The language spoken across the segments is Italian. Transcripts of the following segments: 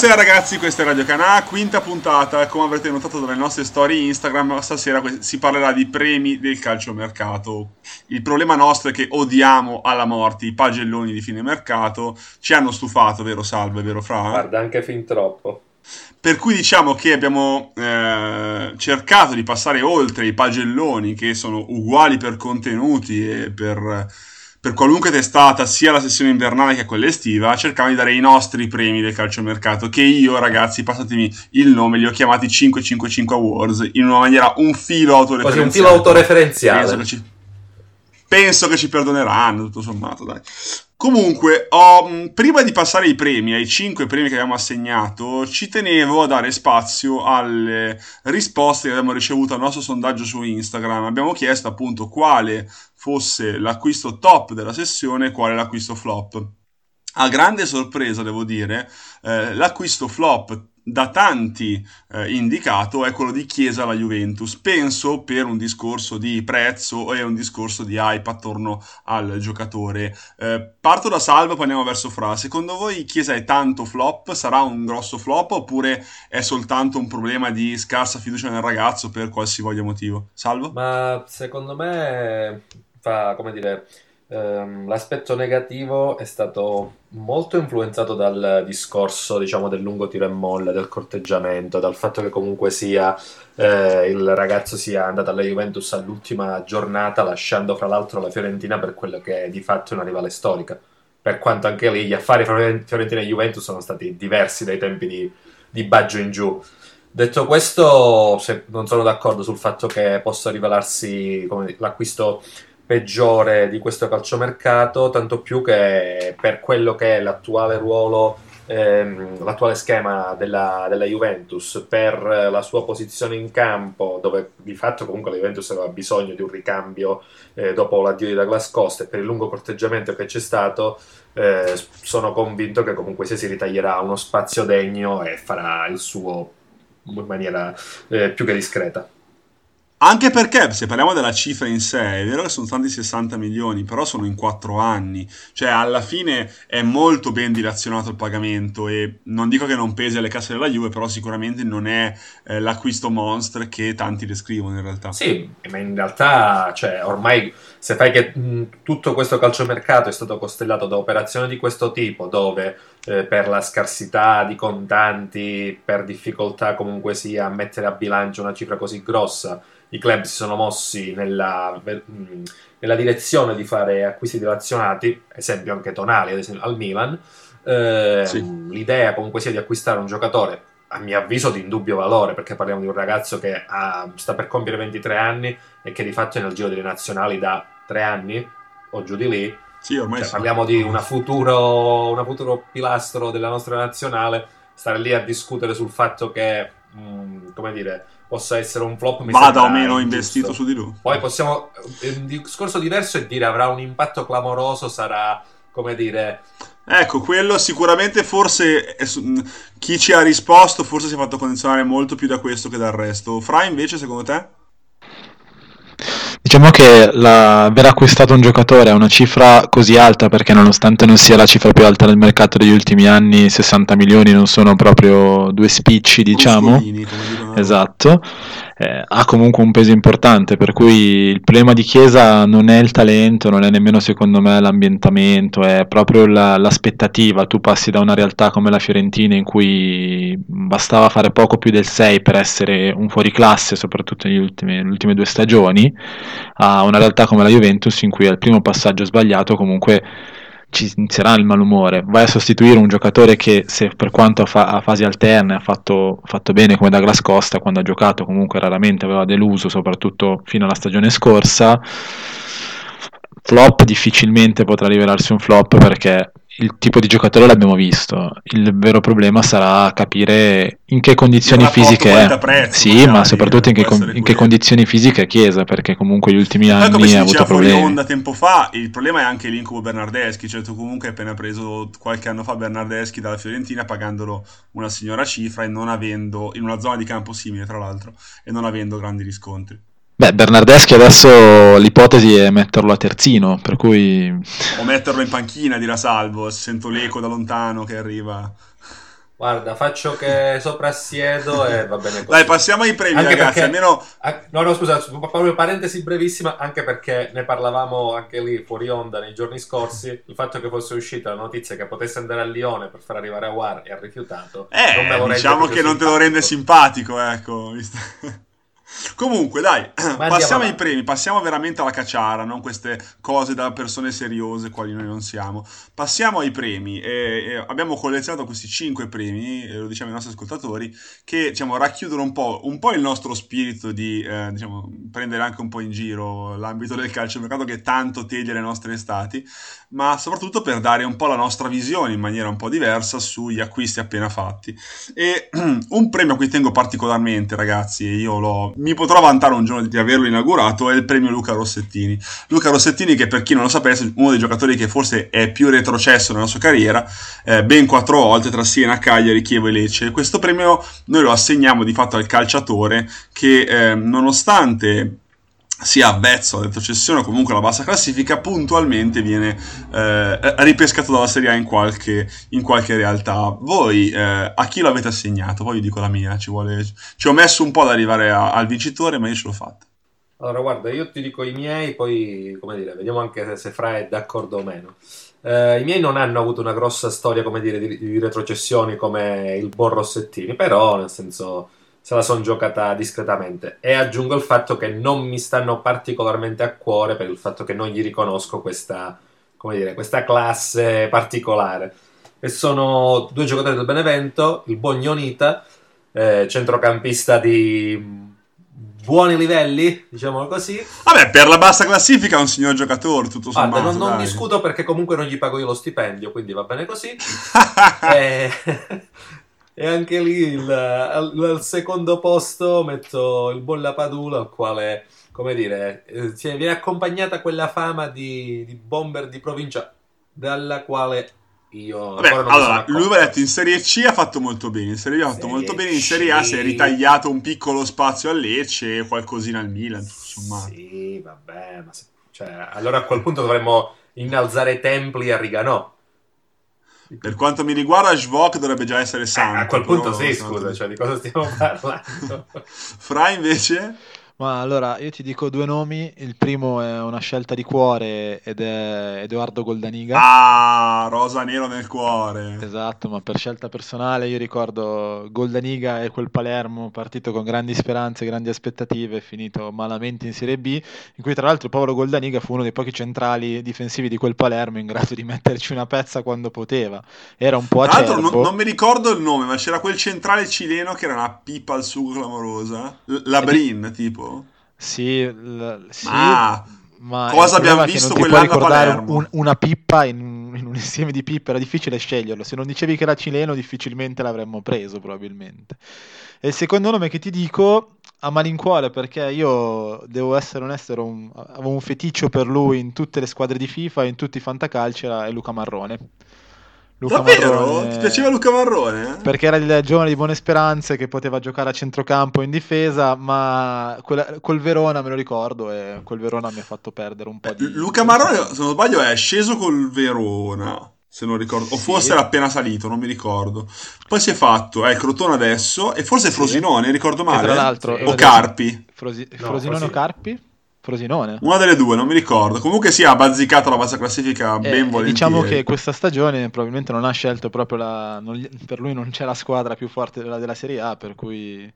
Buonasera ragazzi, questa è Radio Canà, quinta puntata, come avrete notato dalle nostre storie Instagram, stasera si parlerà di premi del calciomercato. Il problema nostro è che odiamo alla morte i pagelloni di fine mercato, ci hanno stufato, vero Salve, vero Fra? Guarda, anche fin troppo. Per cui diciamo che abbiamo eh, cercato di passare oltre i pagelloni che sono uguali per contenuti e per per qualunque testata, sia la sessione invernale che quella estiva, cercavamo di dare i nostri premi del calciomercato, che io, ragazzi, passatemi il nome, li ho chiamati 555 Awards, in una maniera un filo autoreferenziale. Quasi un filo autoreferenziale. Penso che ci, penso che ci perdoneranno, tutto sommato, dai. Comunque, mm, prima di passare ai premi, ai 5 premi che abbiamo assegnato, ci tenevo a dare spazio alle risposte che abbiamo ricevuto al nostro sondaggio su Instagram. Abbiamo chiesto appunto quale fosse l'acquisto top della sessione e quale l'acquisto flop. A grande sorpresa, devo dire, eh, l'acquisto flop da tanti eh, indicato è quello di Chiesa alla Juventus. Penso per un discorso di prezzo e un discorso di hype attorno al giocatore. Eh, parto da Salvo, poi andiamo verso Fra. Secondo voi Chiesa è tanto flop? Sarà un grosso flop oppure è soltanto un problema di scarsa fiducia nel ragazzo per qualsivoglia motivo? Salvo? Ma secondo me fa, come dire ehm, l'aspetto negativo è stato molto influenzato dal discorso, diciamo, del lungo tiro e molla, del corteggiamento, dal fatto che comunque sia eh, il ragazzo sia andato alla Juventus all'ultima giornata, lasciando fra l'altro la Fiorentina per quello che è di fatto una rivale storica. Per quanto anche lì gli affari Fiorentina e Juventus sono stati diversi dai tempi di, di Baggio in giù. Detto questo, non sono d'accordo sul fatto che possa rivelarsi l'acquisto peggiore di questo calciomercato, tanto più che per quello che è l'attuale ruolo, ehm, l'attuale schema della, della, Juventus, per la sua posizione in campo, dove di fatto comunque la Juventus aveva bisogno di un ricambio eh, dopo l'addio di Douglas Costa e per il lungo corteggiamento che c'è stato, eh, sono convinto che comunque se si ritaglierà uno spazio degno e farà il suo in maniera eh, più che discreta. Anche perché se parliamo della cifra in sé, è vero che sono stati 60 milioni, però sono in 4 anni, cioè alla fine è molto ben dilazionato il pagamento e non dico che non pesi alle casse della Juve, però sicuramente non è eh, l'acquisto monster che tanti descrivono in realtà. Sì, ma in realtà cioè, ormai se fai che mh, tutto questo calciomercato è stato costellato da operazioni di questo tipo, dove eh, per la scarsità di contanti, per difficoltà comunque sia a mettere a bilancio una cifra così grossa, i club si sono mossi nella, nella direzione di fare acquisti dilazionati, esempio anche Tonali ad esempio, al Milan. Eh, sì. L'idea comunque sia di acquistare un giocatore, a mio avviso, di indubbio valore, perché parliamo di un ragazzo che ha, sta per compiere 23 anni e che di fatto è nel giro delle nazionali da 3 anni o giù di lì. Sì, cioè, sì. Parliamo di una futuro, una futuro pilastro della nostra nazionale. Stare lì a discutere sul fatto che, mh, mm, come dire, possa essere un flop. Mi Vada o meno investito su di lui. Poi possiamo. Un discorso diverso è dire avrà un impatto clamoroso, sarà come dire. Ecco, quello sicuramente forse chi ci ha risposto forse si è fatto condizionare molto più da questo che dal resto. Fra invece, secondo te? Diciamo che l'aver acquistato un giocatore a una cifra così alta, perché nonostante non sia la cifra più alta del mercato degli ultimi anni, 60 milioni non sono proprio due spicci, diciamo. Esatto eh, ha comunque un peso importante, per cui il problema di Chiesa non è il talento, non è nemmeno secondo me l'ambientamento, è proprio la, l'aspettativa. Tu passi da una realtà come la Fiorentina in cui bastava fare poco più del 6 per essere un fuoriclasse, soprattutto negli ultimi, nelle ultime due stagioni, a una realtà come la Juventus in cui al primo passaggio sbagliato comunque ci inizierà il malumore. Vai a sostituire un giocatore che, se per quanto fa- a fasi alterne ha fatto, fatto, bene come Douglas Costa, quando ha giocato comunque raramente aveva deluso, soprattutto fino alla stagione scorsa. Flop difficilmente potrà rivelarsi un flop perché il tipo di giocatore l'abbiamo visto. Il vero problema sarà capire in che condizioni fisiche è. Prezzo, sì, ma soprattutto in che, con, in che, condizioni fisiche è Chiesa, perché comunque gli ultimi anni ha avuto problemi. Onda tempo fa, il problema è anche l'incubo Bernardeschi, cioè tu comunque hai appena preso qualche anno fa Bernardeschi dalla Fiorentina pagandolo una signora cifra e non avendo in una zona di campo simile, tra l'altro, e non avendo grandi riscontri. Beh, Bernardeschi adesso l'ipotesi è metterlo a terzino, per cui... O metterlo in panchina, dirà Salvo, sento l'eco da lontano che arriva. Guarda, faccio che soprassiedo e va bene così. Dai, passiamo ai premi, anche ragazzi. Perché, almeno... No, no, scusa, proprio parentesi brevissima, anche perché ne parlavamo anche lì fuori onda nei giorni scorsi. Il fatto che fosse uscita la notizia che potesse andare a Lione per far arrivare a War e ha rifiutato. Eh, diciamo che non te lo rende simpatico, ecco. Comunque, dai, passiamo ai premi, passiamo veramente alla cacciara, non queste cose da persone seriose, quali noi non siamo. Passiamo ai premi. E, e abbiamo collezionato questi cinque premi, lo diciamo ai nostri ascoltatori, che diciamo, racchiudono un po', un po', il nostro spirito di eh, diciamo, prendere anche un po' in giro l'ambito del calcio mercato che tanto teglia le nostre estati, ma soprattutto per dare un po' la nostra visione in maniera un po' diversa sugli acquisti appena fatti. E un premio a cui tengo particolarmente, ragazzi, e io lo mi potrò vantare un giorno di averlo inaugurato, è il premio Luca Rossettini. Luca Rossettini, che per chi non lo sapesse, uno dei giocatori che forse è più retrocesso nella sua carriera, eh, ben quattro volte tra Siena, Cagliari, Chievo e Lecce. Questo premio noi lo assegniamo di fatto al calciatore che, eh, nonostante sia avvezzo alla retrocessione o comunque alla bassa classifica, puntualmente viene eh, ripescato dalla Serie A in qualche, in qualche realtà. Voi eh, a chi lo avete assegnato? Poi vi dico la mia, ci, vuole... ci ho messo un po' ad arrivare a, al vincitore, ma io ce l'ho fatta. Allora, guarda, io ti dico i miei, poi, come dire, vediamo anche se, se Fra è d'accordo o meno. Eh, I miei non hanno avuto una grossa storia, come dire, di, di retrocessioni come il buon Rossettini, però, nel senso se la sono giocata discretamente. E aggiungo il fatto che non mi stanno particolarmente a cuore per il fatto che non gli riconosco questa, come dire, questa classe particolare. E sono due giocatori del Benevento, il buon Ionita, eh, centrocampista di buoni livelli, diciamolo così. Vabbè, per la bassa classifica è un signor giocatore, tutto sommato. Guarda, non, non discuto perché comunque non gli pago io lo stipendio, quindi va bene così. e... E anche lì il, al, al, secondo posto metto il buon Lapadula, al quale, come dire, eh, viene accompagnata quella fama di, di bomber di provincia, dalla quale io Vabbè, allora, lui aveva detto in Serie C ha fatto molto bene, in Serie B ha fatto serie molto bene, in Serie A si è ritagliato un piccolo spazio a Lecce e qualcosina al Milan, insomma. Sì, vabbè, ma se, cioè, allora a quel punto dovremmo innalzare templi a Riganò. Per quanto mi riguarda, Svok dovrebbe già essere santo. Eh, a quel punto sì, scusa, cioè di cosa stiamo parlando? Fra invece? Ma allora, io ti dico due nomi. Il primo è una scelta di cuore ed è Edoardo Goldaniga. Ah, rosa nero nel cuore. Esatto, ma per scelta personale io ricordo Goldaniga e quel Palermo partito con grandi speranze, grandi aspettative, finito malamente in Serie B, in cui tra l'altro povero Goldaniga fu uno dei pochi centrali difensivi di quel Palermo in grado di metterci una pezza quando poteva. Era un po' acerbo. Tra l'altro non, non mi ricordo il nome, ma c'era quel centrale cileno che era una pipa al sugo clamorosa. Labrin, tipo. Sì, l- sì ma, ma cosa abbiamo visto quell'anno a Palermo? Un, una pippa in, in, un insieme di pippe, era difficile sceglierlo. Se non dicevi che era cileno, difficilmente l'avremmo preso, probabilmente. E il secondo nome che ti dico a malincuore perché io devo essere onesto, un, avevo un feticcio per lui in tutte le squadre di FIFA e in tutti i fantacalci, era Luca Marrone. Luca Davvero? Marrone, Ti piaceva Luca Marrone? Perché era il giovane di buone speranze che poteva giocare a centrocampo in difesa, ma quel, col Verona me lo ricordo e quel Verona mi ha fatto perdere un po' di... Luca Marrone, se non sbaglio, è sceso col Verona. Se non ricordo, o forse era appena salito, non mi ricordo. Poi si è fatto, è il Crotone adesso, e forse Frosinone, ricordo male. tra l'altro, o Carpi. Frosi... No, Frosinone o Carpi? Frosinone. Una delle due, non mi ricordo. Comunque sì, ha bazzicato la bassa classifica eh, ben volentieri. Diciamo che questa stagione probabilmente non ha scelto proprio la... Non, per lui non c'è la squadra più forte della, della Serie A, per cui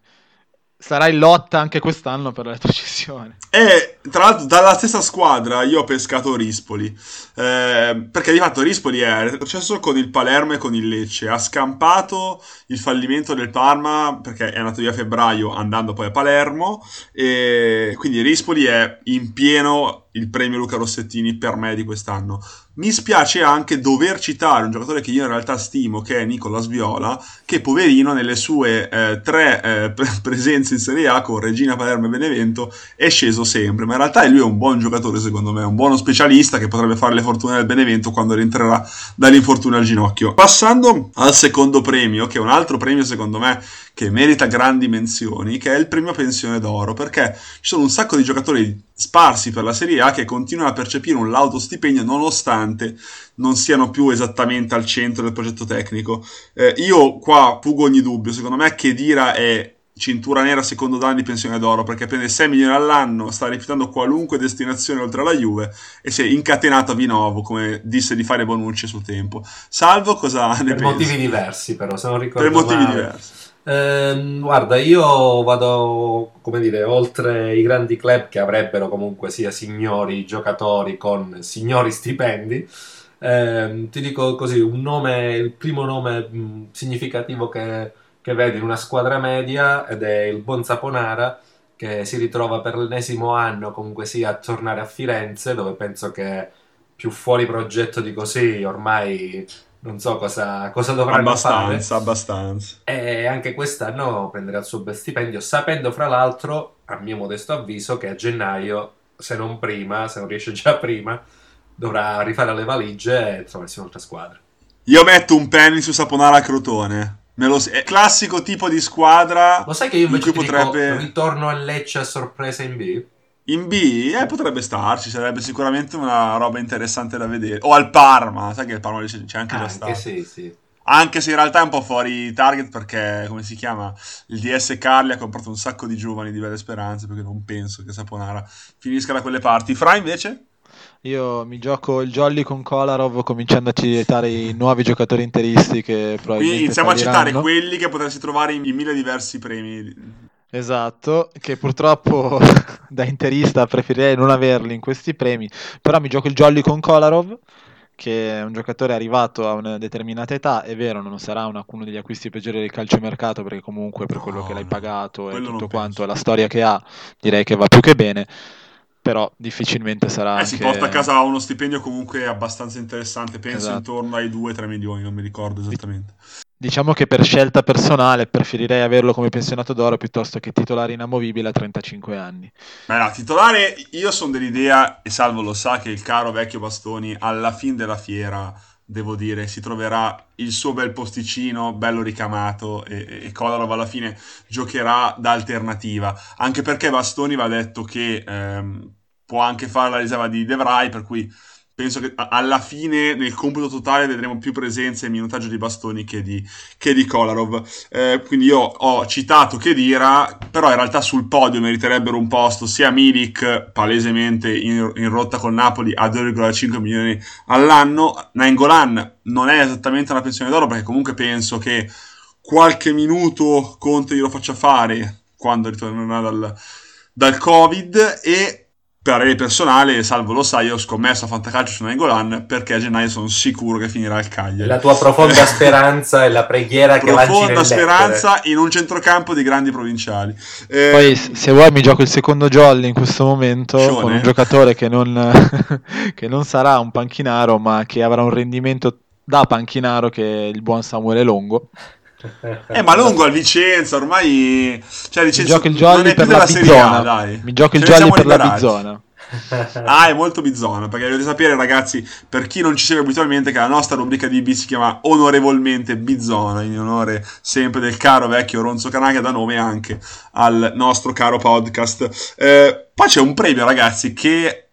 sarà in lotta anche quest'anno per la retrocessione. E tra l'altro dalla stessa squadra io ho pescato Rispoli, eh, perché di fatto Rispoli è retrocesso con il Palermo e con il Lecce, ha scampato il fallimento del Parma perché è andato via a febbraio andando poi a Palermo e quindi Rispoli è in pieno il premio Luca Rossettini per me di quest'anno. Mi spiace anche dover citare un giocatore che io in realtà stimo, che è Nicolas Viola, che poverino nelle sue eh, tre eh, pre- presenze in Serie A con Regina Palermo e Benevento è sceso sempre, ma in realtà lui è un buon giocatore secondo me, un buono specialista che potrebbe fare le fortune del Benevento quando rientrerà dall'infortunio al ginocchio. Passando al secondo premio, che è un altro premio secondo me che merita grandi menzioni, che è il premio pensione d'oro, perché ci sono un sacco di giocatori sparsi per la Serie A che continuano a percepire un lauto stipendio nonostante non siano più esattamente al centro del progetto tecnico. Eh, io qua pugo ogni dubbio, secondo me Chedira è cintura nera secondo danno di pensione d'oro perché prende 6 milioni all'anno, sta rifiutando qualunque destinazione oltre alla Juve e si è incatenato a Vinovo come disse di fare Bonucci a suo tempo. Salvo cosa ne per pensi? motivi diversi però, se non ricordo Per motivi male. diversi. Eh, guarda, io vado, come dire, oltre i grandi club che avrebbero comunque sia signori giocatori con signori stipendi. Eh, ti dico così, un nome, il primo nome mh, significativo che che vede in una squadra media ed è il buon Saponara che si ritrova per l'ennesimo anno comunque sia a tornare a Firenze dove penso che più fuori progetto di così ormai non so cosa, cosa dovranno abbastanza, fare. Abbastanza, E anche quest'anno prenderà il suo bel stipendio, sapendo fra l'altro, a mio modesto avviso, che a gennaio, se non prima, se non riesce già prima, dovrà rifare le valigie e trovarsi un'altra squadra. Io metto un penny su Saponara a Crotone. Me lo, è classico tipo di squadra. Lo sai che io invece in potrebbe... dico, ritorno a Lecce a sorpresa in B? In B? Eh, potrebbe starci, sarebbe sicuramente una roba interessante da vedere. O al Parma, sai che il Parma c'è anche già stato. Sì, sì. Anche se in realtà è un po' fuori target perché, come si chiama, il DS Carli ha comprato un sacco di giovani di belle speranze perché non penso che Saponara finisca da quelle parti. Fra invece? Io mi gioco il jolly con Kolarov cominciando a citare i nuovi giocatori interisti che probabilmente Quindi iniziamo falliranno. a citare quelli che potresti trovare in mille diversi premi. Esatto, che purtroppo da interista preferirei non averli in questi premi, però mi gioco il jolly con Kolarov che è un giocatore arrivato a una determinata età, è vero, non sarà una, uno degli acquisti peggiori del calciomercato perché comunque per quello no, che l'hai pagato e tutto quanto, la storia che ha, direi che va più che bene però difficilmente sarà. Eh, anche... si porta a casa uno stipendio comunque abbastanza interessante, penso esatto. intorno ai 2-3 milioni, non mi ricordo esattamente. Diciamo che per scelta personale preferirei averlo come pensionato d'oro piuttosto che titolare inamovibile a 35 anni. Beh, no, titolare, io sono dell'idea, e Salvo lo sa, che il caro vecchio Bastoni alla fine della fiera devo dire, si troverà il suo bel posticino, bello ricamato e, e Kolarov alla fine giocherà da alternativa, anche perché Bastoni va detto che ehm, può anche fare la riserva di De Vrij, per cui penso che alla fine nel computo totale vedremo più presenza e minutaggio di bastoni che di, che di Kolarov. Eh, quindi io ho citato Kedira, però in realtà sul podio meriterebbero un posto sia Milik, palesemente in, in rotta con Napoli a 2,5 milioni all'anno. Nainggolan non è esattamente una pensione d'oro perché comunque penso che qualche minuto Conte glielo faccia fare quando ritornerà dal, dal Covid e parere personale, salvo lo sai, ho scommesso a Fantacalcio su Nengolan perché a gennaio sono sicuro che finirà il Cagliari. La tua profonda speranza e la preghiera che lanci Profonda speranza in un centrocampo di grandi provinciali. Eh, Poi se vuoi mi gioco il secondo jolly in questo momento Scione. con un giocatore che non, che non sarà un panchinaro ma che avrà un rendimento da panchinaro che è il buon Samuele Longo. Eh, ma lungo al Vicenza, ormai. Cioè, Vicenza mi gioco il jolly per la bizzona. Mi gioco il jolly per la bizzona. ah, è molto bizzona. Perché dovete sapere, ragazzi, per chi non ci segue abitualmente, che la nostra rubrica di B si chiama onorevolmente Bizzona, in onore sempre del caro vecchio Ronzo Canaglia, da nome anche al nostro caro podcast. Eh, poi c'è un premio, ragazzi, che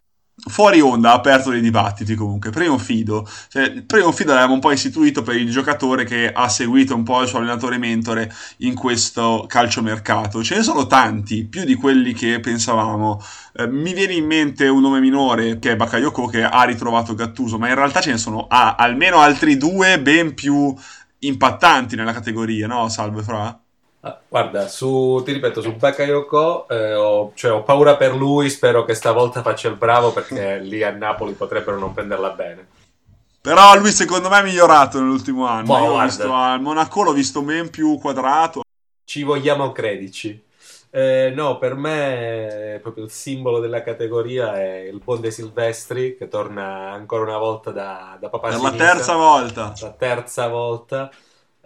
fuori onda ha aperto dei dibattiti comunque. Primo fido, cioè, primo fido l'avevamo un po' istituito per il giocatore che ha seguito un po' il suo allenatore mentore in questo calciomercato. Ce ne sono tanti, più di quelli che pensavamo. Eh, mi viene in mente un nome minore che è Bakayoko che ha ritrovato Gattuso, ma in realtà ce ne sono ah, almeno altri due ben più impattanti nella categoria, no? Salve Fra? Ah, guarda, su, ti ripeto, su Bakayoko eh, ho, cioè, ho, paura per lui, spero che stavolta faccia il bravo perché lì a Napoli potrebbero non prenderla bene. Però lui secondo me è migliorato nell'ultimo anno. Boh, Io ho visto al Monaco, l'ho visto ben più quadrato. Ci vogliamo credici. Eh, no, per me proprio il simbolo della categoria è il buon De Silvestri che torna ancora una volta da, da papà Per la terza volta. La terza volta.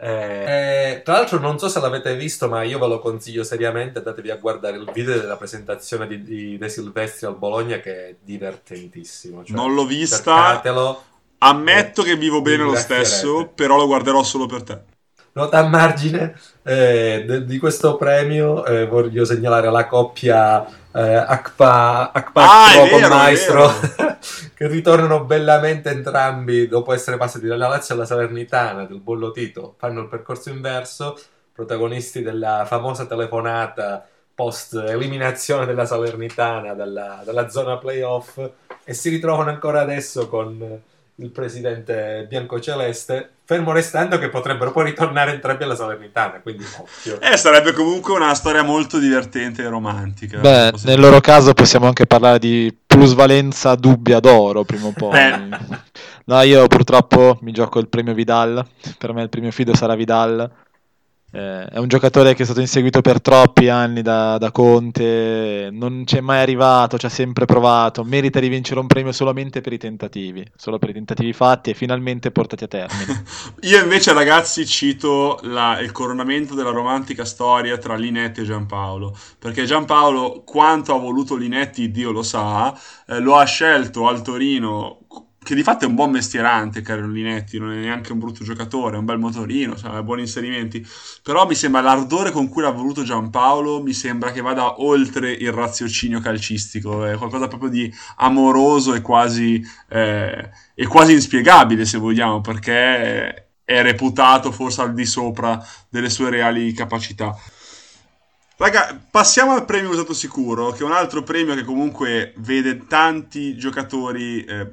Eh, eh, tra l'altro, non so se l'avete visto, ma io ve lo consiglio seriamente. Andatevi a guardare il video della presentazione di, di De Silvestri al Bologna, che è divertentissimo. Cioè, non l'ho vista. Cercatelo. Ammetto che vivo bene lo stesso, però lo guarderò solo per te. Nota a margine eh, de, di questo premio eh, voglio segnalare la coppia eh, Akpa, Akpa ah, con Maestro che ritornano bellamente entrambi dopo essere passati dalla Lazio alla Salernitana del bollo Tito. Fanno il percorso inverso protagonisti della famosa telefonata post eliminazione della Salernitana dalla, dalla zona playoff e si ritrovano ancora adesso con il presidente biancoceleste, fermo restando che potrebbero poi ritornare entrambi alla Salernitana, quindi occhio. Eh, sarebbe comunque una storia molto divertente e romantica. Beh, nel loro caso possiamo anche parlare di plusvalenza dubbia d'oro prima o poi. No, io purtroppo mi gioco il premio Vidal, per me il premio fido sarà Vidal eh, è un giocatore che è stato inseguito per troppi anni da, da Conte, non c'è mai arrivato, ci ha sempre provato, merita di vincere un premio solamente per i tentativi, solo per i tentativi fatti e finalmente portati a termine. Io invece ragazzi cito la, il coronamento della romantica storia tra Linetti e Giampaolo, perché Giampaolo quanto ha voluto Linetti Dio lo sa, eh, lo ha scelto al Torino che di fatto è un buon mestierante Carolinetti, non è neanche un brutto giocatore, è un bel motorino, cioè, ha buoni inserimenti, però mi sembra l'ardore con cui l'ha voluto Giampaolo, mi sembra che vada oltre il raziocinio calcistico, è qualcosa proprio di amoroso e quasi, eh, e quasi inspiegabile se vogliamo, perché è reputato forse al di sopra delle sue reali capacità. Raga, passiamo al premio usato sicuro, che è un altro premio che comunque vede tanti giocatori eh,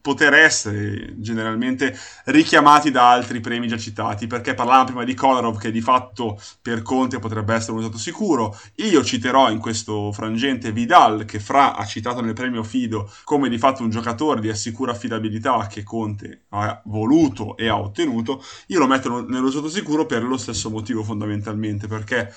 poter essere generalmente richiamati da altri premi già citati, perché parlavamo prima di Kolarov che di fatto per Conte potrebbe essere un usato sicuro. Io citerò in questo frangente Vidal, che Fra ha citato nel premio Fido come di fatto un giocatore di assicura affidabilità che Conte ha voluto e ha ottenuto. Io lo metto nell'usato sicuro per lo stesso motivo fondamentalmente, perché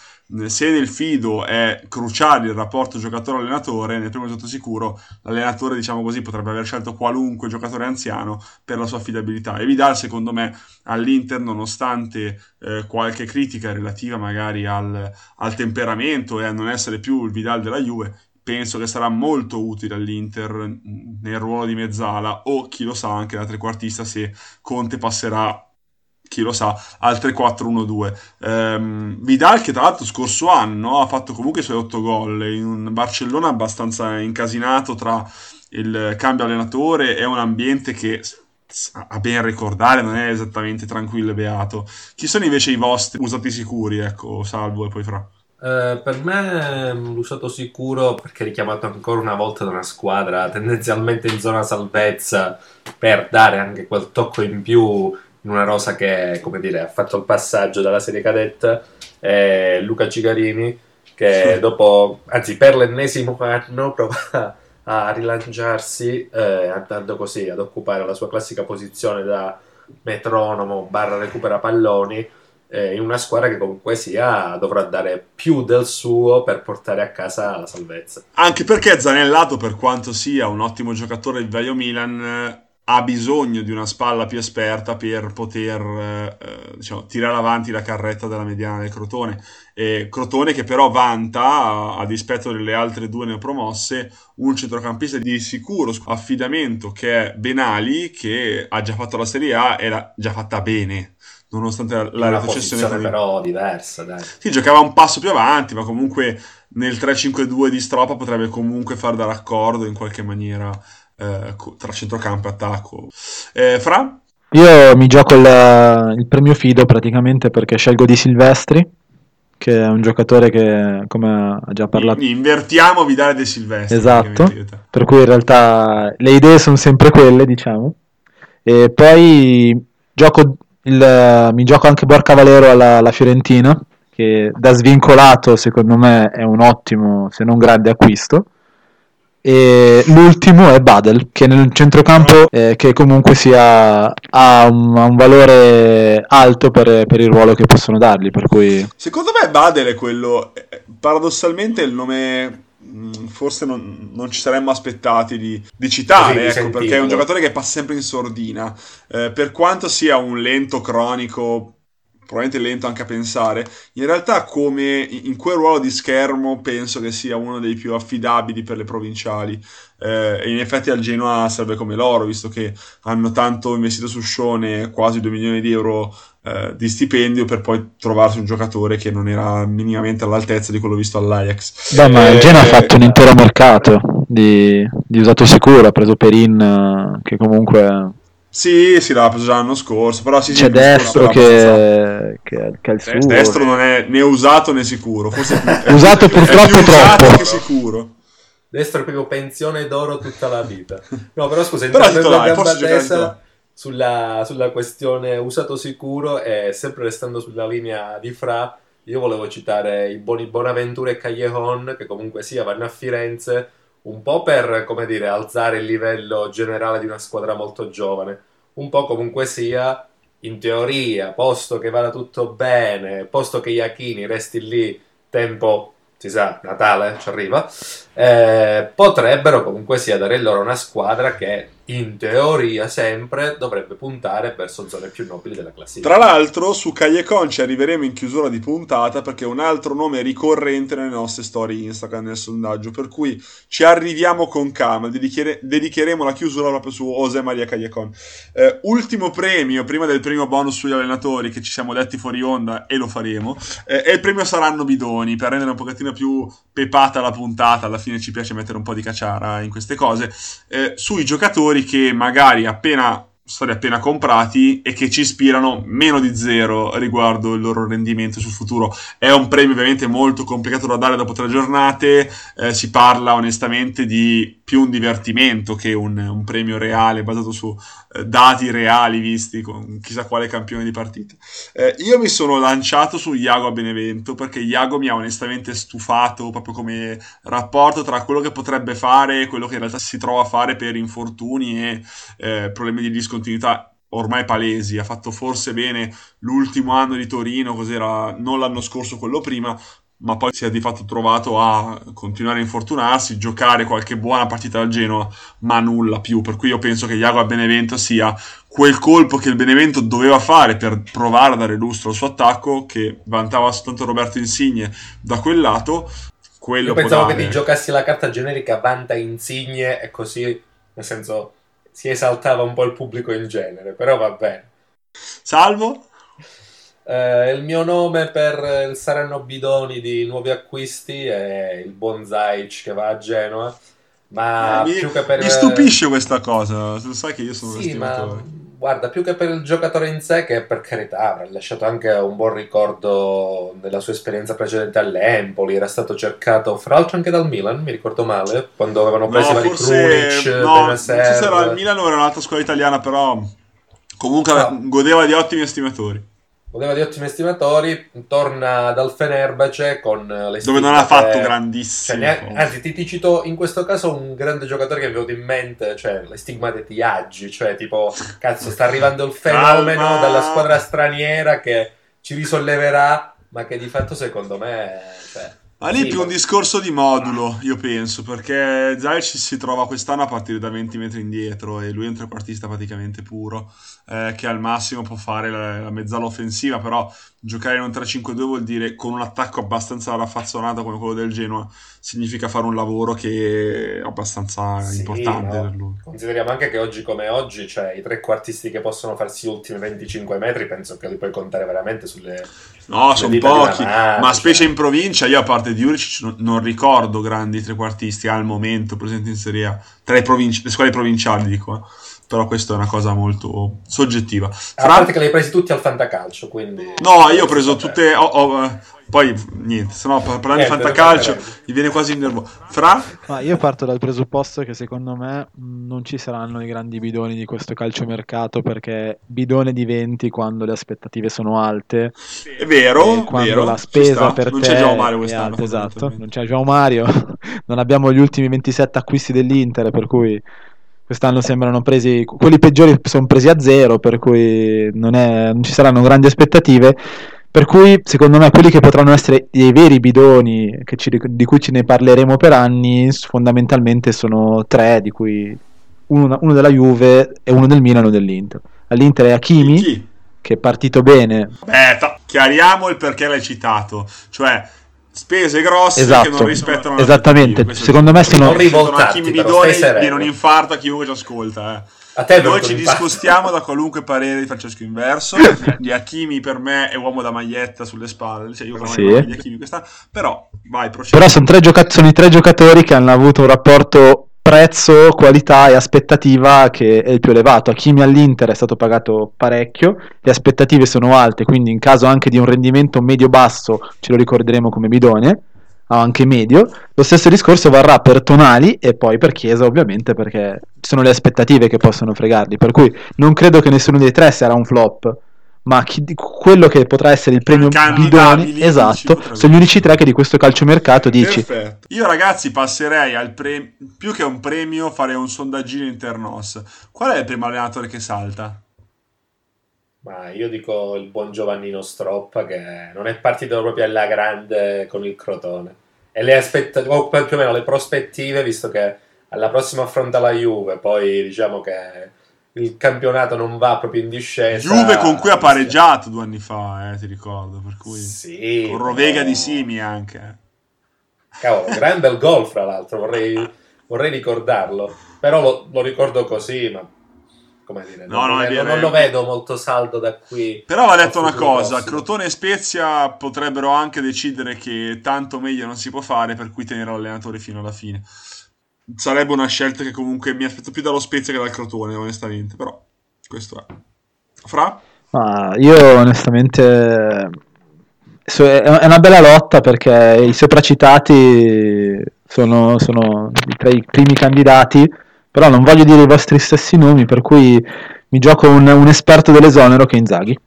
se nel Fido è cruciale il rapporto giocatore-allenatore, nel primo usato sicuro l'allenatore, diciamo così, potrebbe aver scelto qualunque giocatore anziano per la sua affidabilità. E Vidal, secondo me, all'Inter, nonostante eh, qualche critica relativa magari al, al temperamento e a non essere più il Vidal della Juve, penso che sarà molto utile all'Inter nel ruolo di mezzala o chi lo sa anche da trequartista se Conte passerà chi lo sa, al 3-4-1-2. Ehm, Vidal che tra l'altro scorso anno ha fatto comunque i suoi 8 gol in un Barcellona abbastanza incasinato tra il cambio allenatore e un ambiente che a ben ricordare non è esattamente tranquillo e beato. Chi sono invece i vostri usati sicuri, ecco, salvo e poi fra? Uh, per me l'usato sicuro perché richiamato ancora una volta da una squadra tendenzialmente in zona salvezza per dare anche quel tocco in più in una rosa che come dire, ha fatto il passaggio dalla serie cadetta è Luca Cigarini che dopo, anzi per l'ennesimo anno prova a rilanciarsi eh, andando così ad occupare la sua classica posizione da metronomo barra recupera palloni eh, in una squadra che comunque sia dovrà dare più del suo per portare a casa la salvezza. Anche perché Zanellato per quanto sia un ottimo giocatore del Vaio Milan ha bisogno di una spalla più esperta per poter eh, eh, diciamo, tirare avanti la carretta della mediana del Crotone. E Crotone che però vanta, a, dispetto delle altre due neopromosse, un centrocampista di sicuro affidamento che è Benali, che ha già fatto la Serie A e l'ha già fatta bene nonostante la, la retrocessione però diversa dai. sì giocava un passo più avanti ma comunque nel 3-5-2 di Stropa potrebbe comunque far da raccordo in qualche maniera eh, tra centrocampo e attacco. Eh, Fra? Io mi gioco il, il, premio Fido praticamente perché scelgo di Silvestri, che è un giocatore che, come ha già parlato... Quindi invertiamo Vidale De Silvestri. Esatto, per cui in realtà le idee sono sempre quelle, diciamo. E poi gioco il, mi gioco anche Borca Valero alla, alla Fiorentina, che da svincolato secondo me è un ottimo, se non grande acquisto e l'ultimo è Badel, che nel centrocampo eh, che comunque sia, ha, un, ha un valore alto per, per, il ruolo che possono dargli. Per cui... Secondo me Badel è quello, eh, paradossalmente il nome mm, forse non, non, ci saremmo aspettati di, di citare, ecco, perché è un giocatore che passa sempre in sordina. Eh, per quanto sia un lento cronico probabilmente lento anche a pensare. In realtà, come in quel ruolo di schermo, penso che sia uno dei più affidabili per le provinciali. Eh, e in effetti al Genoa serve come loro, visto che hanno tanto investito su Scione, quasi 2 milioni di euro eh, di stipendio, per poi trovarsi un giocatore che non era minimamente all'altezza di quello visto all'Ajax. Beh, ma il Genoa ha fatto un intero mercato di, di usato sicuro, ha preso Perin, eh, che comunque sì, sì, l'ha preso già l'anno scorso, però sì, C'è destro che, che, che, è il suo. Destro non è né usato né sicuro, forse è, usato purtroppo è troppo. Usato che sicuro. Destro è proprio pensione d'oro tutta la vita. No, però scusa, però titolare, posso giocare sulla, sulla questione usato sicuro e sempre restando sulla linea di Fra, io volevo citare i buoni Bonaventura e Callejon che comunque sia vanno a Firenze un po' per, come dire, alzare il livello generale di una squadra molto giovane, un po' comunque sia, in teoria, posto che vada tutto bene, posto che Iachini resti lì tempo, si sa, Natale ci arriva, eh, potrebbero comunque sia dare loro una squadra che in teoria sempre dovrebbe puntare verso zone più nobili della classifica. Tra l'altro su Cagliacon ci arriveremo in chiusura di puntata perché è un altro nome ricorrente nelle nostre storie Instagram nel sondaggio, per cui ci arriviamo con calma, dedichiere- dedicheremo la chiusura proprio su José Maria Cagliacon. Eh, ultimo premio, prima del primo bonus sugli allenatori che ci siamo detti fuori onda e lo faremo, eh, e il premio saranno bidoni per rendere un pochettino più pepata la puntata, alla fine ci piace mettere un po' di cacciara in queste cose, eh, sui giocatori che magari appena stati appena comprati e che ci ispirano meno di zero riguardo il loro rendimento sul futuro. È un premio ovviamente molto complicato da dare dopo tre giornate, eh, si parla onestamente di più un divertimento che un, un premio reale basato su eh, dati reali visti con chissà quale campione di partita. Eh, io mi sono lanciato su Iago a Benevento perché Iago mi ha onestamente stufato proprio come rapporto tra quello che potrebbe fare e quello che in realtà si trova a fare per infortuni e eh, problemi di discontinuità ormai palesi. Ha fatto forse bene l'ultimo anno di Torino, cos'era non l'anno scorso, quello prima, ma poi si è di fatto trovato a continuare a infortunarsi, giocare qualche buona partita al Genoa, ma nulla più. Per cui io penso che Iago a Benevento sia quel colpo che il Benevento doveva fare per provare a dare lustro al suo attacco, che vantava soltanto Roberto Insigne da quel lato. Quello io pensavo dare... che ti giocassi la carta generica vanta Insigne e così, nel senso, si esaltava un po' il pubblico in genere, però va bene. Salvo? Eh, il mio nome per il saranno bidoni di nuovi acquisti è il buon Zaic che va a Genoa. Ma eh, più mi, che per... mi stupisce questa cosa. Tu sai che io sono sì, un ma guarda, più che per il giocatore in sé, che per carità avrà lasciato anche un buon ricordo nella sua esperienza precedente all'Empoli. Era stato cercato, fra l'altro, anche dal Milan, mi ricordo male, quando avevano preso no, forse, Krunic, no, non so se era il Milan o era un'altra scuola italiana, però comunque no. godeva di ottimi estimatori godeva di ottimi estimatori, torna dal Fenerbahce con le Dove non ha fatto grandissimo. Cioè, neanche, anzi, ti, ti, cito in questo caso un grande giocatore che venuto in mente, cioè le stigmate di Aggi, cioè tipo, cazzo, sta arrivando il fenomeno Calma. dalla squadra straniera che ci risolleverà, ma che di fatto secondo me... Cioè, ma lì sì, più un discorso di modulo, io penso, perché Zayc si trova quest'anno a partire da 20 metri indietro e lui è un trequartista praticamente puro, eh, che al massimo può fare la, la mezzala offensiva, però giocare in un 3-5-2 vuol dire con un attacco abbastanza raffazzonato come quello del Genoa, significa fare un lavoro che è abbastanza sì, importante no. per lui. Consideriamo anche che oggi come oggi, cioè i trequartisti che possono farsi gli ultimi 25 metri, penso che li puoi contare veramente sulle... No, sono pochi, mano, ma cioè... specie in provincia, io a parte di Juricic non ricordo grandi trequartisti al momento presenti in Serie A, tra provinci- le squadre provinciali dico, eh però questa è una cosa molto soggettiva. A parte che li hai presi tutti al fantacalcio, quindi... No, io ho preso tutte... Oh, oh, poi niente, se no parlando di fantacalcio mi viene quasi il nervo. Fra? Ma io parto dal presupposto che secondo me non ci saranno i grandi bidoni di questo calciomercato perché bidone diventi quando le aspettative sono alte. È vero, quando vero, la spesa per non te c'è Gio Mario quest'anno. Alta, esatto, non c'è Gio Mario. non abbiamo gli ultimi 27 acquisti dell'Inter, per cui quest'anno sembrano presi, quelli peggiori sono presi a zero, per cui non, è, non, ci saranno grandi aspettative. Per cui, secondo me, quelli che potranno essere i veri bidoni ci, di cui ce ne parleremo per anni, fondamentalmente sono tre, di cui uno, uno, della Juve e uno del Milan e uno dell'Inter. All'Inter è Hakimi, che è partito bene. Aspetta, chiariamo il perché l'hai citato. Cioè, spese grosse esatto. che non rispettano Esattamente, secondo me sono... Rivoltati, Kimi Bidoni viene un infarto a chiunque ci ascolta, eh. A te Noi ci discostiamo da qualunque parere di Francesco Inverso. di Hakimi per me è uomo da maglietta sulle spalle. Cioè io sì. di Hakimi questa. Però vai, procedi. Però sono, tre gioca- sono i tre giocatori che hanno avuto un rapporto prezzo, qualità e aspettativa che è il più elevato. Hakimi all'Inter è stato pagato parecchio, le aspettative sono alte, quindi in caso anche di un rendimento medio-basso ce lo ricorderemo come bidone, o anche medio. Lo stesso discorso varrà per Tonali e poi per Chiesa ovviamente perché sono le aspettative che possono fregarli, per cui non credo che nessuno dei tre sarà un flop ma chi, quello che potrà essere il premio bidone esatto sono gli unici tre che di questo calciomercato dici. Perfetto. Io ragazzi passerei al premio più che un premio farei un sondaggino internos qual è il primo allenatore che salta? Ma io dico il buon Giovannino Stroppa che non è partito proprio alla grande con il Crotone. E le aspettative o più o meno le prospettive visto che alla prossima affronta la Juve poi diciamo che il campionato non va proprio in discesa. Juve con cui ha pareggiato due anni fa, eh, ti ricordo. Per cui sì, con Rovega no. di Simi anche. Cavolo, gran bel gol fra l'altro, vorrei, vorrei ricordarlo. Però lo, lo, ricordo così, ma come dire, no, non, no, vedo, non, lo vedo molto saldo da qui. Però va detto una cosa, prossimo. Crotone e Spezia potrebbero anche decidere che tanto meglio non si può fare, per cui tenere l'allenatore fino alla fine sarebbe una scelta che comunque mi aspetto più dallo Spezia che dal Crotone, onestamente. Però questo è. Fra? Ah, io onestamente è una bella lotta perché i sopracitati sono, sono tra i primi candidati, però non voglio dire i vostri stessi nomi, per cui mi gioco un, un esperto dell'esonero che è Inzaghi.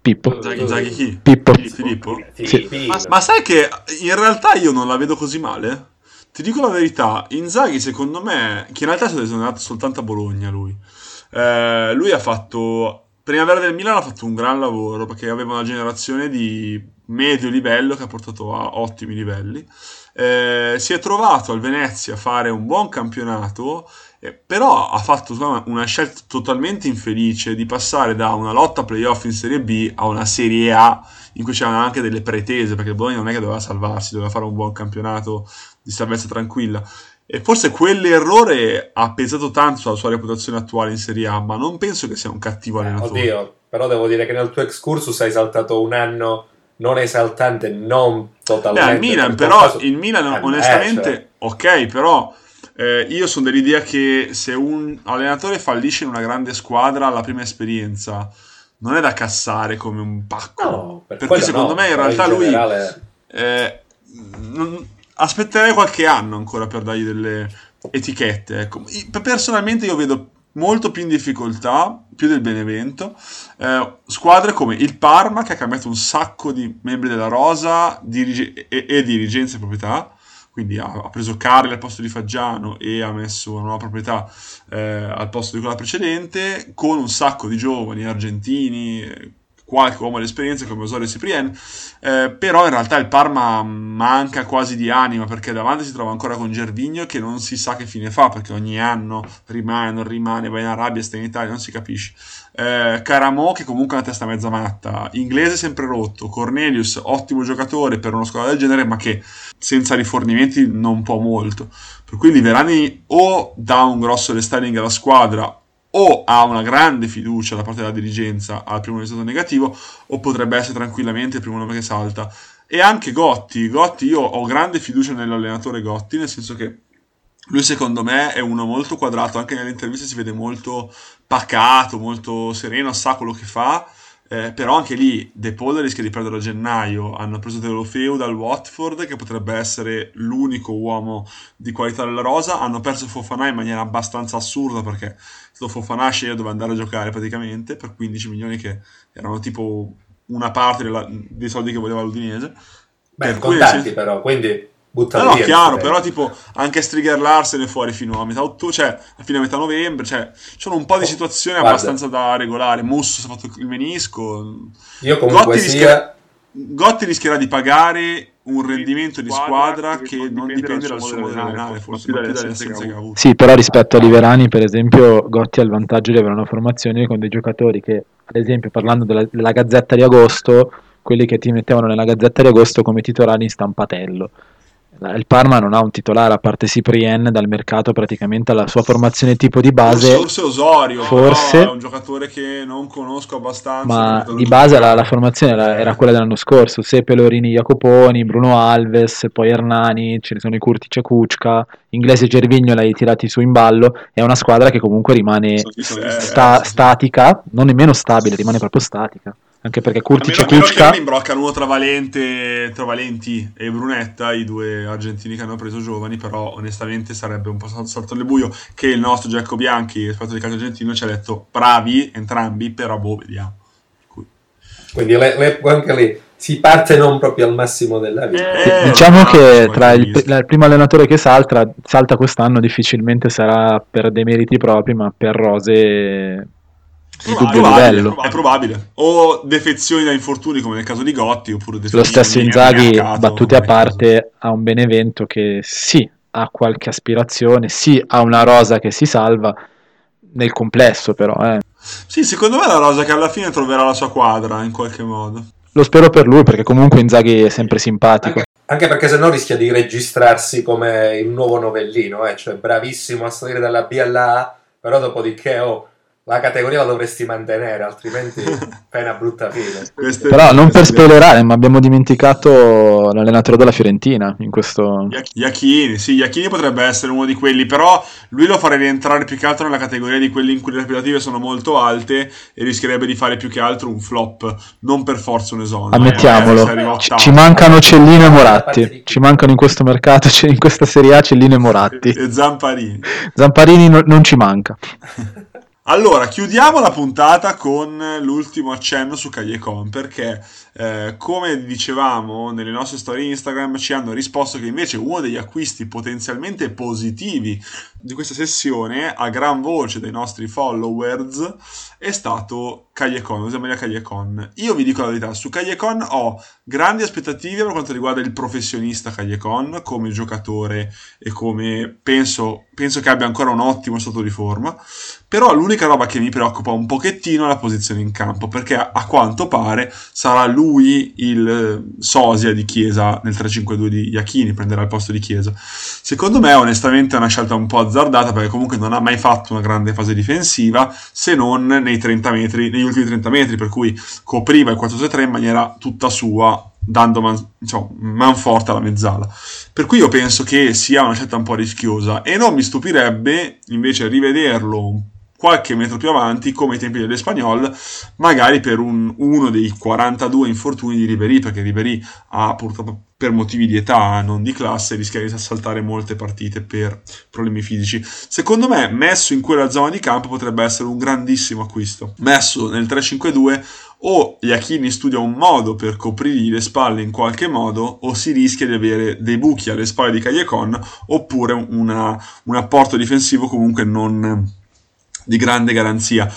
Pippo. Inzaghi, Inzaghi chi? Pippo. Filippo? Sì. Ma, ma sai che in realtà io non la vedo così male? Ti dico la verità, Inzaghi secondo me, che in realtà è stato soltanto a Bologna lui, eh, lui ha fatto, primavera del Milan ha fatto un gran lavoro perché aveva una generazione di medio livello che ha portato a ottimi livelli, eh, si è trovato al Venezia a fare un buon campionato, eh, però ha fatto una scelta totalmente infelice di passare da una lotta playoff in Serie B a una Serie A in cui c'erano anche delle pretese, perché Bologna non è che doveva salvarsi, doveva fare un buon campionato di salvezza tranquilla. E forse quell'errore ha pesato tanto sulla sua reputazione attuale in Serie A, ma non penso che sia un cattivo eh, allenatore. Oddio, però devo dire che nel tuo excursus hai saltato un anno non esaltante, non totalmente. Beh, il Milan, però, caso... il Milan eh, onestamente, cioè. ok, però eh, io sono dell'idea che se un allenatore fallisce in una grande squadra alla prima esperienza, non è da cassare come un pacco. No, per perché secondo no, me in realtà in lui... Generale... Eh, non, aspetterei qualche anno ancora per dargli delle etichette. Ecco. Personalmente io vedo molto più in difficoltà, più del Benevento, eh, squadre come il Parma che ha cambiato un sacco di membri della rosa dirige- e, e dirigenza e proprietà, quindi ha, ha, preso Carli al posto di Faggiano e ha messo una nuova proprietà eh, al posto di quella precedente, con un sacco di giovani argentini, qualche uomo d'esperienza come Osorio Ciprien, eh, però in realtà il Parma manca quasi di anima perché davanti si trova ancora con Gervigno che non si sa che fine fa perché ogni anno rimane, non rimane, va in Arabia, sta in Italia, non si capisce. Eh, Caramo che comunque ha una testa mezza matta, Inglese sempre rotto, Cornelius ottimo giocatore per una squadra del genere ma che senza rifornimenti non può molto. Per cui Liverani o dà un grosso restyling alla squadra o ha una grande fiducia da parte della dirigenza al primo risultato negativo o potrebbe essere tranquillamente il primo nome che salta. E anche Gotti, Gotti io ho grande fiducia nell'allenatore Gotti, nel senso che lui secondo me è uno molto quadrato, anche nelle interviste si vede molto pacato, molto sereno, sa quello che fa eh, però anche lì De Paul rischia di perdere a gennaio. Hanno preso Deulofeu dal Watford, che potrebbe essere l'unico uomo di qualità della rosa. Hanno perso Fofana in maniera abbastanza assurda perché sto Fofana sceglie dove andare a giocare praticamente per 15 milioni, che erano tipo una parte della, dei soldi che voleva l'Udinese. Beh, per contanti cui, però, quindi buttare no, no, chiaro, però tipo anche Striger Larsen è fuori fino a metà ottobre, cioè a fine metà novembre, cioè ci sono un po' di oh, situazioni guarda. abbastanza da regolare. Musso si è fatto il menisco. Io comunque Gotti, sia... rischierà, Gotti rischierà di pagare un rendimento di squadra che non dipende dal suo modo allenare, forse più dalle essenze che ha avuto. Sì, però rispetto a Liverani, per esempio, Gotti ha il vantaggio di avere una formazione con dei giocatori che, ad esempio, parlando della, della Gazzetta di agosto, quelli che ti mettevano nella Gazzetta di agosto come titolari in stampatello il Parma non ha un titolare a parte Ciprien dal mercato praticamente alla sua formazione tipo di base. Forse Osorio forse. è un giocatore che non conosco abbastanza ma di base la, la formazione era, era, quella dell'anno scorso Sepe, Lorini, Jacoponi, Bruno Alves poi Hernani, ce ne sono i Curti Kuczka Inglese e Gervigno l'hai tirati su in ballo è una squadra che comunque rimane sta, statica non nemmeno stabile rimane proprio statica anche perché Kurtic e Kuczka mi imbroccano uno tra, Valente, tra Valenti e Brunetta i due argentini che hanno preso giovani però onestamente sarebbe un po' salto nel buio che il nostro Giacomo Bianchi esperto di calcio argentino ci ha detto bravi entrambi però boh vediamo quindi le, le, anche lì si parte non proprio al massimo della vita. Eh, diciamo che tra il, il, primo allenatore che salta, salta quest'anno difficilmente sarà per dei meriti propri, ma per rose Probabile, è probabile. O defezioni da infortuni come nel caso di Gotti oppure Lo stesso Inzaghi, battute a parte, ha un Benevento che sì, ha qualche aspirazione, sì, ha una rosa che si salva nel complesso però. Eh. Sì, secondo me è la rosa che alla fine troverà la sua quadra in qualche modo. Lo spero per lui perché comunque Inzaghi è sempre simpatico. Anche, anche perché se no rischia di registrarsi come il nuovo novellino, eh? cioè bravissimo a salire dalla B alla A, però dopodiché oh, la categoria la dovresti mantenere, altrimenti fai una brutta fine. Però non per spoilerare, ma abbiamo dimenticato l'allenatore della Fiorentina in questo... Iachini, sì, Iachini potrebbe essere uno di quelli, però lui lo farei rientrare più che altro nella categoria di quelli in cui le aspettative sono molto alte e rischierebbe di fare più che altro un flop, non per forza un esonero. Ammettiamolo, ci, ci mancano Cellino e Moratti, ci mancano in questo mercato, in questa Serie A Cellino e Moratti. E Zamparini. Zamparini no, non ci manca. Allora, chiudiamo la puntata con l'ultimo accenno su Cagliecon perché, eh, come dicevamo nelle nostre storie Instagram, ci hanno risposto che invece uno degli acquisti potenzialmente positivi di questa sessione, a gran voce dei nostri followers, è stato Cagliecon, José Maria Cagliecon. Io vi dico la verità, su Cagliecon ho grandi aspettative per quanto riguarda il professionista Cagliecon come giocatore e come penso, penso che abbia ancora un ottimo stato di forma, però l'unica roba che mi preoccupa un pochettino è la posizione in campo, perché a quanto pare sarà lui il eh, sosia di Chiesa nel 3-5-2 di Iachini, prenderà il posto di Chiesa. Secondo me onestamente è una scelta un po' azzardata perché comunque non ha mai fatto una grande fase difensiva se non nei 30 metri, negli ultimi 30 metri, per cui copriva il 4-3 in maniera tutta sua dando man, diciamo, man forte alla mezzala. Per cui io penso che sia una scelta un po' rischiosa e non mi stupirebbe invece rivederlo qualche metro più avanti, come i tempi dell'Espagnol, magari per un, uno dei 42 infortuni di Ribery, perché Ribery ha purtroppo per motivi di età, non di classe, rischia di saltare molte partite per problemi fisici. Secondo me, messo in quella zona di campo potrebbe essere un grandissimo acquisto. Messo nel 3-5-2 o Iachini studia un modo per coprirgli le spalle in qualche modo o si rischia di avere dei buchi alle spalle di Cagliacon oppure una, un apporto difensivo comunque non di grande garanzia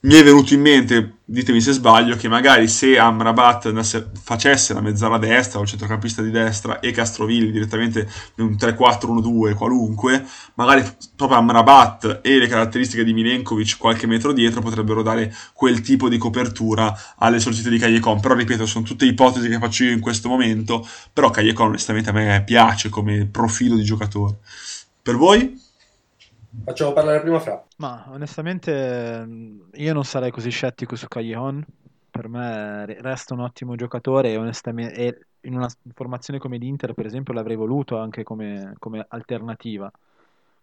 mi è venuto in mente, ditemi se sbaglio, che magari se Amrabat facesse la mezzala destra o il centrocampista di destra e Castrovilli direttamente un 3-4-1-2 qualunque, magari proprio Amrabat e le caratteristiche di Milenkovic qualche metro dietro potrebbero dare quel tipo di copertura alle sollecite di Cagliacon. Però ripeto, sono tutte ipotesi che faccio io in questo momento, però Cagliacon onestamente a me piace come profilo di giocatore. Per voi? Facciamo parlare prima Fra. Ma onestamente mm, io non sarei così scettico su Callejon. Per me resta un ottimo giocatore e onestamente e in una formazione come l'Inter, per esempio, l'avrei voluto anche come, come alternativa.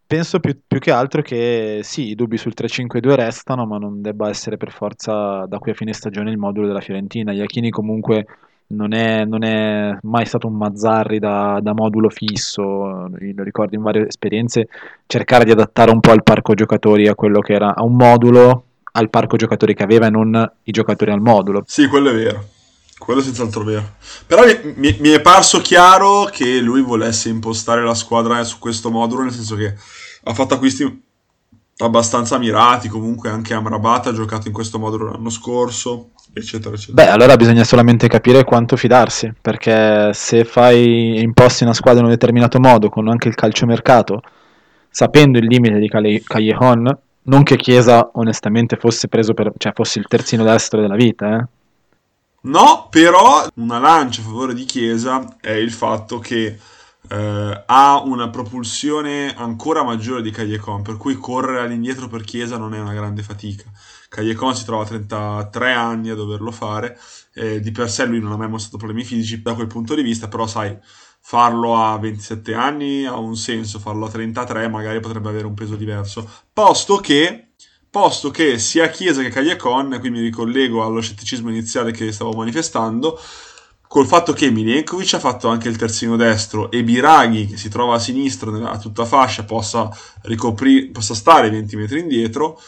Penso più, più, che altro che sì, i dubbi sul 3-5-2 restano, ma non debba essere per forza da qui a fine stagione il modulo della Fiorentina. Iachini comunque non è, non è, mai stato un Mazzarri da, da, modulo fisso, lo ricordo in varie esperienze, cercare di adattare un po' il parco giocatori a quello che era, a un modulo, al parco giocatori che aveva e non i giocatori al modulo. Sì, quello è vero. Quello è senz'altro vero. Però mi, mi, è parso chiaro che lui volesse impostare la squadra su questo modulo, nel senso che ha fatto acquisti abbastanza mirati, comunque anche Amrabat ha giocato in questo modo l'anno scorso, eccetera, eccetera. Beh, allora bisogna solamente capire quanto fidarsi, perché se fai imposti una squadra in un determinato modo, con anche il calciomercato, sapendo il limite di Callejon, non che Chiesa onestamente fosse preso per, cioè fosse il terzino destro della vita, eh. No, però una lancia a favore di Chiesa è il fatto che eh, ha una propulsione ancora maggiore di Callecon, per cui correre all'indietro per Chiesa non è una grande fatica. Callecon si trova a 33 anni a doverlo fare, eh, di per sé lui non ha mai mostrato problemi fisici da quel punto di vista, però sai, farlo a 27 anni ha un senso, farlo a 33 magari potrebbe avere un peso diverso, posto che posto che sia Chiesa che Cagliacon, qui mi ricollego allo scetticismo iniziale che stavo manifestando, col fatto che Milenkovic ha fatto anche il terzino destro e Biraghi, che si trova a sinistra nella tutta fascia, possa, ricopri- possa stare 20 metri indietro,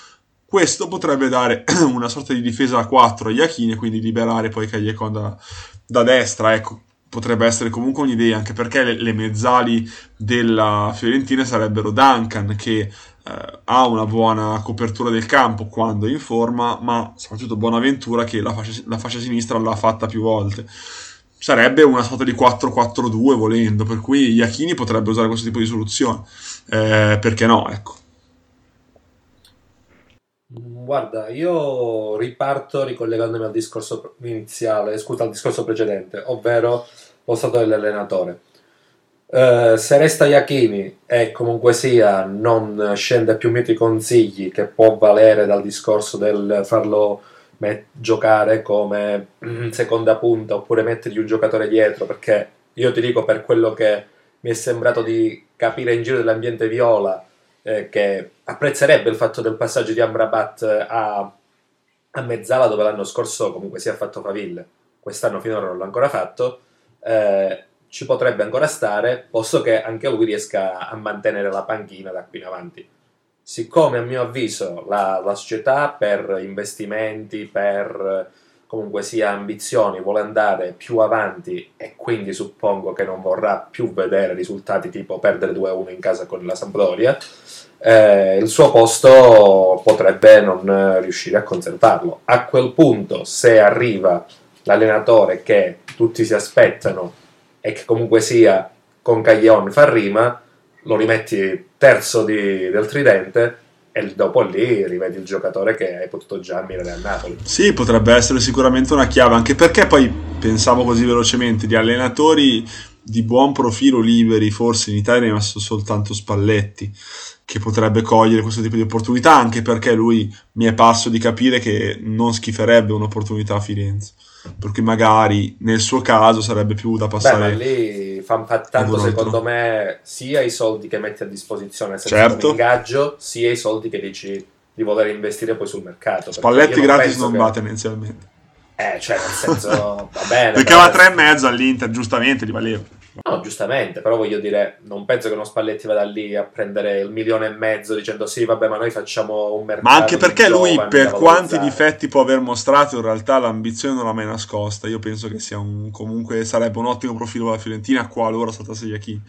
questo potrebbe dare una sorta di difesa a 4 agli Achini e quindi liberare poi Cagliacon da, da destra. Ecco, potrebbe essere comunque un'idea, anche perché le, le mezzali della Fiorentina sarebbero Duncan, che eh, ha una buona copertura del campo quando è in forma, ma soprattutto Bonaventura che la fascia, la fascia sinistra l'ha fatta più volte. Sarebbe una sorta di 4-4-2 volendo, per cui Iachini potrebbe usare questo tipo di soluzione. Eh, perché no, ecco. Guarda, io riparto ricollegandomi al discorso iniziale, scusa, al discorso precedente, ovvero lo stato dell'allenatore. Uh, se resta Iachini e comunque sia non scende più miti consigli che può valere dal discorso del farlo met- giocare come mm, seconda punta oppure mettergli un giocatore dietro perché io ti dico per quello che mi è sembrato di capire in giro dell'ambiente viola eh, che apprezzerebbe il fatto del passaggio di Amrabat a, a mezzala dove l'anno scorso comunque si è fatto faville. Quest'anno finora non l'ha ancora fatto. Eh, ci potrebbe ancora stare, posto che anche lui riesca a mantenere la panchina da qui in avanti. Siccome a mio avviso la, la società per investimenti, per comunque sia ambizioni, vuole andare più avanti e quindi suppongo che non vorrà più vedere risultati tipo perdere 2-1 in casa con la Sampdoria, eh, il suo posto potrebbe non riuscire a conservarlo. A quel punto, se arriva l'allenatore che tutti si aspettano e che comunque sia con Caglion fa rima, lo rimetti terzo di, del tridente e dopo lì rivedi il giocatore che hai potuto già ammirare a Napoli. Sì, potrebbe essere sicuramente una chiave, anche perché poi pensavo così velocemente di allenatori di buon profilo liberi, forse in Italia è rimasto soltanto Spalletti che potrebbe cogliere questo tipo di opportunità, anche perché lui mi è parso di capire che non schiferebbe un'opportunità a Firenze perché magari nel suo caso sarebbe più da passare. Beh, lì fa, fa tanto secondo me sia i soldi che metti a disposizione senza certo. ingaggio, sia i soldi che dici di voler investire poi sul mercato. Spalletti gratis non che... va tendenzialmente. Eh, cioè, nel senso, va bene. perché va tre e mezzo all'Inter, giustamente, li valeva. No, giustamente, però voglio dire, non penso che uno Spalletti vada lì a prendere il milione e mezzo dicendo sì, vabbè, ma noi facciamo un mercato. Ma anche perché lui, per quanti difetti può aver mostrato, in realtà l'ambizione non l'ha mai nascosta. Io penso che sia un, comunque sarebbe un ottimo profilo per la Fiorentina, qualora saltasse Iachini.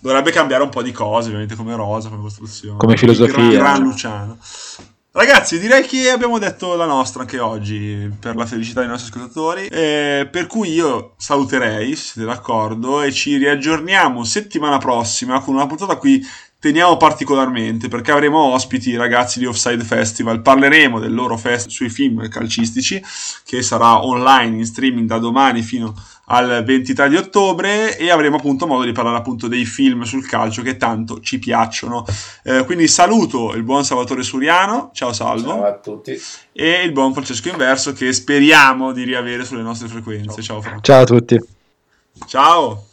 Dovrebbe cambiare un po' di cose, ovviamente, come rosa, come costruzione. Come filosofia. Gran, gran Luciano. Ragazzi, direi che abbiamo detto la nostra anche oggi per la felicità dei nostri ascoltatori. Eh, per cui io saluterei, se siete d'accordo, e ci riaggiorniamo settimana prossima con una puntata qui teniamo particolarmente perché avremo ospiti i ragazzi di Offside Festival. Parleremo del loro fest sui film calcistici che sarà online in streaming da domani fino a al 23 di ottobre e avremo appunto modo di parlare appunto dei film sul calcio che tanto ci piacciono. Eh, quindi saluto il buon Salvatore Suriano, ciao Salvo. Ciao a tutti. E il buon Francesco Inverso che speriamo di riavere sulle nostre frequenze. Ciao, ciao Ciao a tutti. Ciao.